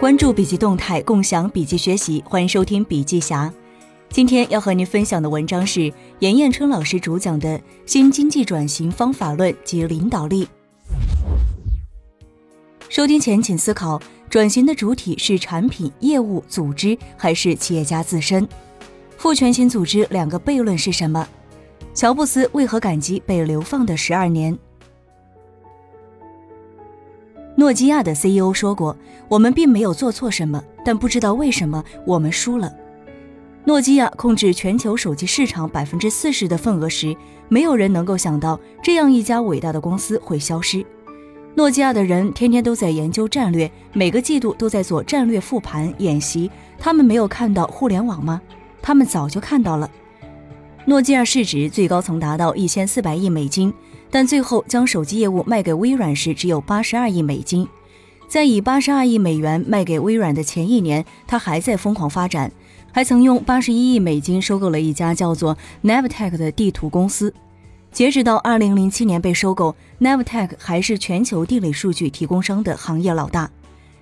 关注笔记动态，共享笔记学习，欢迎收听笔记侠。今天要和您分享的文章是严彦春老师主讲的《新经济转型方法论及领导力》。收听前请思考：转型的主体是产品、业务、组织，还是企业家自身？父权型组织两个悖论是什么？乔布斯为何感激被流放的十二年？诺基亚的 CEO 说过：“我们并没有做错什么，但不知道为什么我们输了。”诺基亚控制全球手机市场百分之四十的份额时，没有人能够想到这样一家伟大的公司会消失。诺基亚的人天天都在研究战略，每个季度都在做战略复盘演习。他们没有看到互联网吗？他们早就看到了。诺基亚市值最高曾达到一千四百亿美金。但最后将手机业务卖给微软时，只有八十二亿美金。在以八十二亿美元卖给微软的前一年，他还在疯狂发展，还曾用八十一亿美金收购了一家叫做 Navtech 的地图公司。截止到二零零七年被收购，Navtech 还是全球地理数据提供商的行业老大。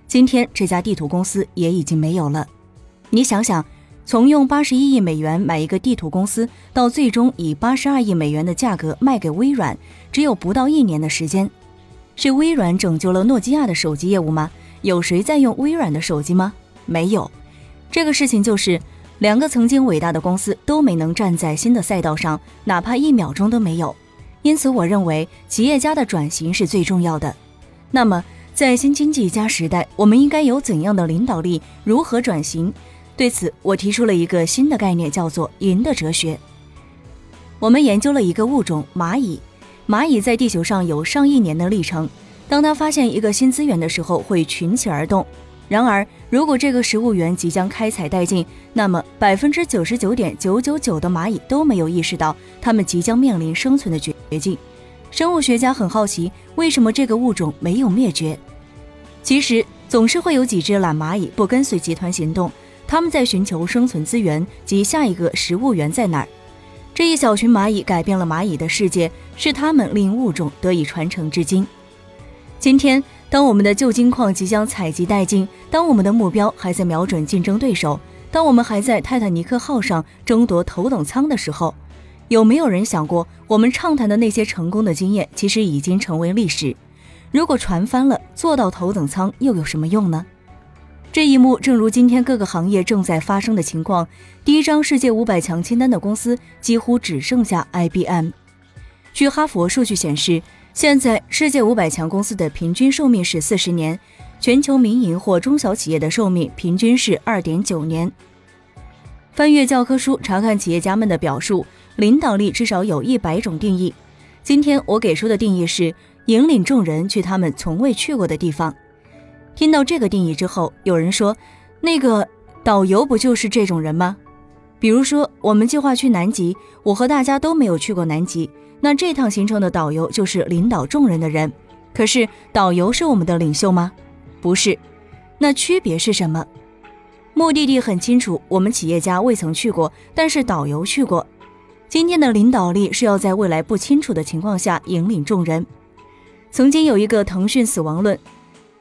今天这家地图公司也已经没有了。你想想。从用八十一亿美元买一个地图公司，到最终以八十二亿美元的价格卖给微软，只有不到一年的时间。是微软拯救了诺基亚的手机业务吗？有谁在用微软的手机吗？没有。这个事情就是两个曾经伟大的公司都没能站在新的赛道上，哪怕一秒钟都没有。因此，我认为企业家的转型是最重要的。那么，在新经济加时代，我们应该有怎样的领导力？如何转型？对此，我提出了一个新的概念，叫做“赢的哲学”。我们研究了一个物种——蚂蚁。蚂蚁在地球上有上亿年的历程。当它发现一个新资源的时候，会群起而动。然而，如果这个食物源即将开采殆尽，那么百分之九十九点九九九的蚂蚁都没有意识到它们即将面临生存的绝境。生物学家很好奇，为什么这个物种没有灭绝？其实，总是会有几只懒蚂蚁不跟随集团行动。他们在寻求生存资源及下一个食物源在哪儿。这一小群蚂蚁改变了蚂蚁的世界，是他们令物种得以传承至今。今天，当我们的旧金矿即将采集殆尽，当我们的目标还在瞄准竞争对手，当我们还在泰坦尼克号上争夺头等舱的时候，有没有人想过，我们畅谈的那些成功的经验其实已经成为历史？如果船翻了，坐到头等舱又有什么用呢？这一幕正如今天各个行业正在发生的情况。第一张世界五百强清单的公司几乎只剩下 IBM。据哈佛数据显示，现在世界五百强公司的平均寿命是四十年，全球民营或中小企业的寿命平均是二点九年。翻阅教科书，查看企业家们的表述，领导力至少有一百种定义。今天我给出的定义是：引领众人去他们从未去过的地方。听到这个定义之后，有人说：“那个导游不就是这种人吗？”比如说，我们计划去南极，我和大家都没有去过南极，那这趟行程的导游就是领导众人的人。可是，导游是我们的领袖吗？不是。那区别是什么？目的地很清楚，我们企业家未曾去过，但是导游去过。今天的领导力是要在未来不清楚的情况下引领众人。曾经有一个腾讯死亡论。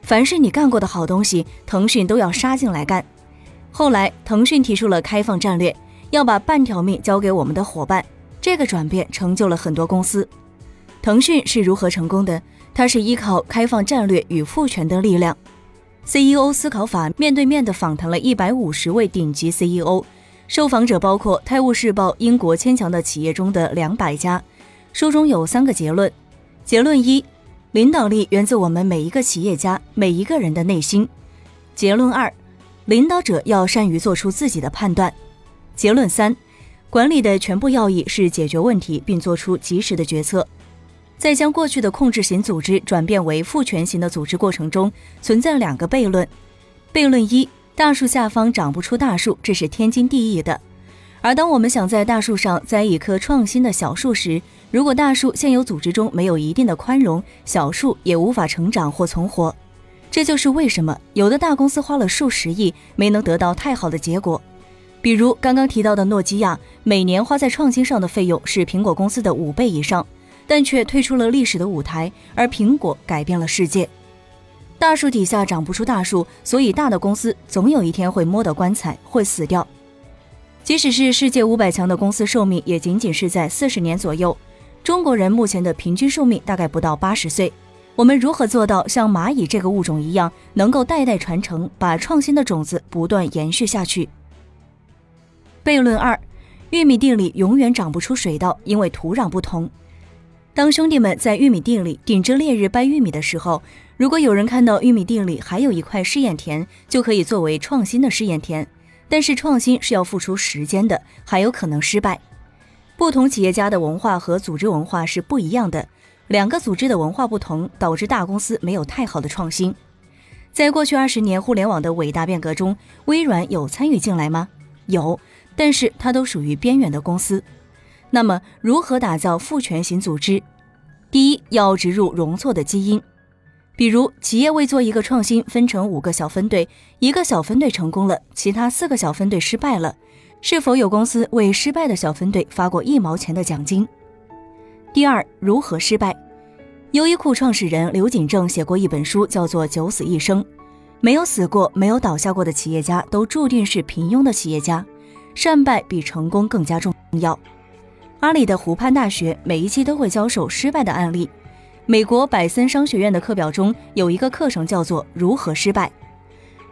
凡是你干过的好东西，腾讯都要杀进来干。后来，腾讯提出了开放战略，要把半条命交给我们的伙伴。这个转变成就了很多公司。腾讯是如何成功的？它是依靠开放战略与赋权的力量。CEO 思考法面对面的访谈了一百五十位顶级 CEO，受访者包括《泰晤士报》英国牵强的企业中的两百家。书中有三个结论：结论一。领导力源自我们每一个企业家每一个人的内心。结论二，领导者要善于做出自己的判断。结论三，管理的全部要义是解决问题并做出及时的决策。在将过去的控制型组织转变为赋权型的组织过程中，存在两个悖论。悖论一，大树下方长不出大树，这是天经地义的。而当我们想在大树上栽一棵创新的小树时，如果大树现有组织中没有一定的宽容，小树也无法成长或存活。这就是为什么有的大公司花了数十亿没能得到太好的结果。比如刚刚提到的诺基亚，每年花在创新上的费用是苹果公司的五倍以上，但却退出了历史的舞台，而苹果改变了世界。大树底下长不出大树，所以大的公司总有一天会摸到棺材，会死掉。即使是世界五百强的公司，寿命也仅仅是在四十年左右。中国人目前的平均寿命大概不到八十岁。我们如何做到像蚂蚁这个物种一样，能够代代传承，把创新的种子不断延续下去？悖论二：玉米地里永远长不出水稻，因为土壤不同。当兄弟们在玉米地里顶着烈日掰玉米的时候，如果有人看到玉米地里还有一块试验田，就可以作为创新的试验田。但是创新是要付出时间的，还有可能失败。不同企业家的文化和组织文化是不一样的。两个组织的文化不同，导致大公司没有太好的创新。在过去二十年互联网的伟大变革中，微软有参与进来吗？有，但是它都属于边缘的公司。那么，如何打造父权型组织？第一，要植入容错的基因。比如，企业为做一个创新，分成五个小分队，一个小分队成功了，其他四个小分队失败了，是否有公司为失败的小分队发过一毛钱的奖金？第二，如何失败？优衣库创始人刘景正写过一本书，叫做《九死一生》。没有死过、没有倒下过的企业家，都注定是平庸的企业家。善败比成功更加重要。阿里的湖畔大学每一期都会教授失败的案例。美国百森商学院的课表中有一个课程叫做“如何失败”。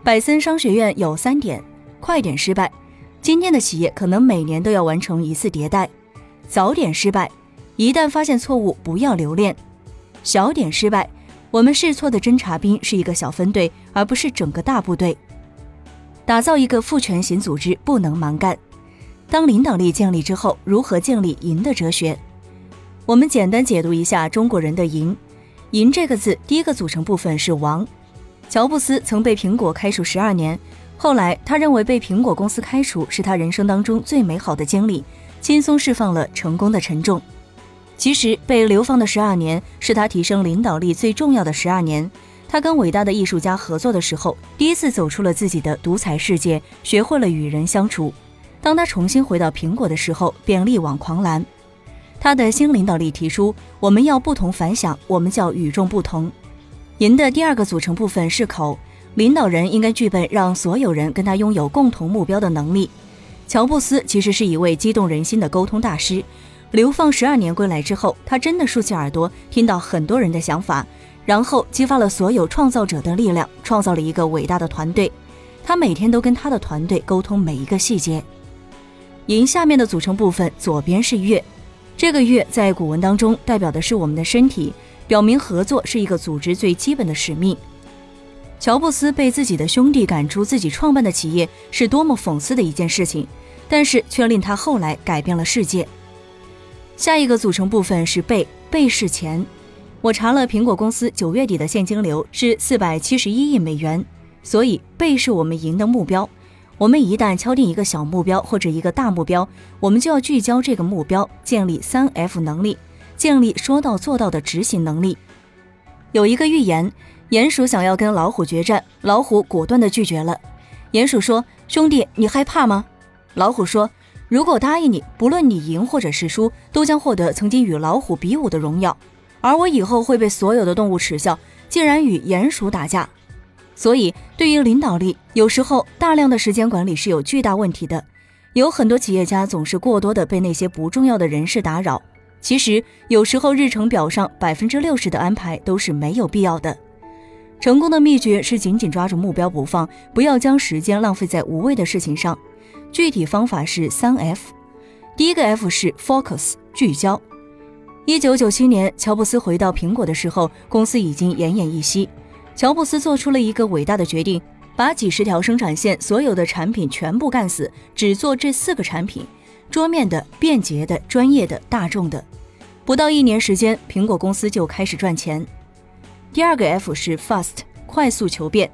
百森商学院有三点：快点失败，今天的企业可能每年都要完成一次迭代；早点失败。一旦发现错误，不要留恋。小点失败，我们试错的侦察兵是一个小分队，而不是整个大部队。打造一个父权型组织，不能蛮干。当领导力建立之后，如何建立赢的哲学？我们简单解读一下中国人的赢。赢这个字，第一个组成部分是王。乔布斯曾被苹果开除十二年，后来他认为被苹果公司开除是他人生当中最美好的经历，轻松释放了成功的沉重。其实被流放的十二年是他提升领导力最重要的十二年。他跟伟大的艺术家合作的时候，第一次走出了自己的独裁世界，学会了与人相处。当他重新回到苹果的时候，便力挽狂澜。他的新领导力提出：我们要不同凡响，我们叫与众不同。银的第二个组成部分是口，领导人应该具备让所有人跟他拥有共同目标的能力。乔布斯其实是一位激动人心的沟通大师。流放十二年归来之后，他真的竖起耳朵，听到很多人的想法，然后激发了所有创造者的力量，创造了一个伟大的团队。他每天都跟他的团队沟通每一个细节。银下面的组成部分，左边是月，这个月在古文当中代表的是我们的身体，表明合作是一个组织最基本的使命。乔布斯被自己的兄弟赶出自己创办的企业，是多么讽刺的一件事情，但是却令他后来改变了世界。下一个组成部分是倍，倍是钱。我查了苹果公司九月底的现金流是四百七十一亿美元，所以倍是我们赢的目标。我们一旦敲定一个小目标或者一个大目标，我们就要聚焦这个目标，建立三 F 能力，建立说到做到的执行能力。有一个预言，鼹鼠想要跟老虎决战，老虎果断地拒绝了。鼹鼠说：“兄弟，你害怕吗？”老虎说。如果答应你，不论你赢或者是输，都将获得曾经与老虎比武的荣耀，而我以后会被所有的动物耻笑，竟然与鼹鼠打架。所以，对于领导力，有时候大量的时间管理是有巨大问题的。有很多企业家总是过多的被那些不重要的人事打扰。其实，有时候日程表上百分之六十的安排都是没有必要的。成功的秘诀是紧紧抓住目标不放，不要将时间浪费在无谓的事情上。具体方法是三 F，第一个 F 是 Focus 聚焦。一九九七年，乔布斯回到苹果的时候，公司已经奄奄一息。乔布斯做出了一个伟大的决定，把几十条生产线所有的产品全部干死，只做这四个产品：桌面的、便捷的、专业的、大众的。不到一年时间，苹果公司就开始赚钱。第二个 F 是 Fast 快速求变。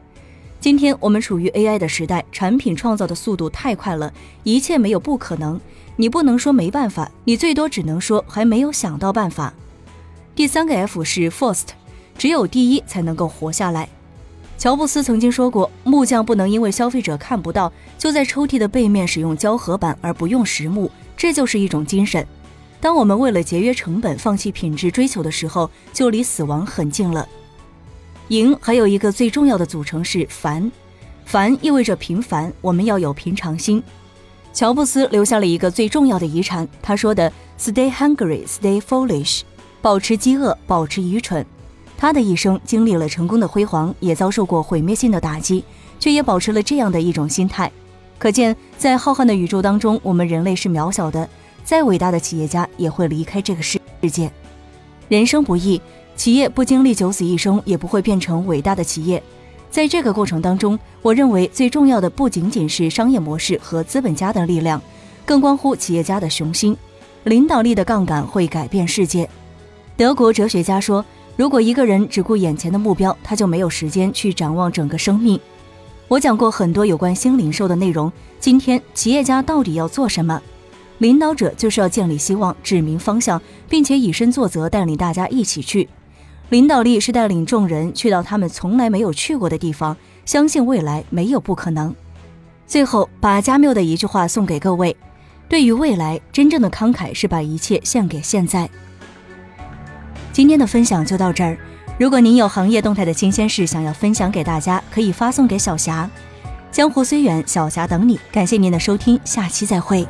今天我们处于 AI 的时代，产品创造的速度太快了，一切没有不可能。你不能说没办法，你最多只能说还没有想到办法。第三个 F 是 First，只有第一才能够活下来。乔布斯曾经说过，木匠不能因为消费者看不到，就在抽屉的背面使用胶合板而不用实木，这就是一种精神。当我们为了节约成本放弃品质追求的时候，就离死亡很近了。赢还有一个最重要的组成是凡，凡意味着平凡，我们要有平常心。乔布斯留下了一个最重要的遗产，他说的 “Stay hungry, stay foolish”，保持饥饿，保持愚蠢。他的一生经历了成功的辉煌，也遭受过毁灭性的打击，却也保持了这样的一种心态。可见，在浩瀚的宇宙当中，我们人类是渺小的。再伟大的企业家也会离开这个世世界。人生不易，企业不经历九死一生，也不会变成伟大的企业。在这个过程当中，我认为最重要的不仅仅是商业模式和资本家的力量，更关乎企业家的雄心。领导力的杠杆会改变世界。德国哲学家说：“如果一个人只顾眼前的目标，他就没有时间去展望整个生命。”我讲过很多有关新零售的内容。今天，企业家到底要做什么？领导者就是要建立希望，指明方向，并且以身作则，带领大家一起去。领导力是带领众人去到他们从来没有去过的地方，相信未来没有不可能。最后，把加缪的一句话送给各位：对于未来，真正的慷慨是把一切献给现在。今天的分享就到这儿。如果您有行业动态的新鲜事想要分享给大家，可以发送给小霞。江湖虽远，小霞等你。感谢您的收听，下期再会。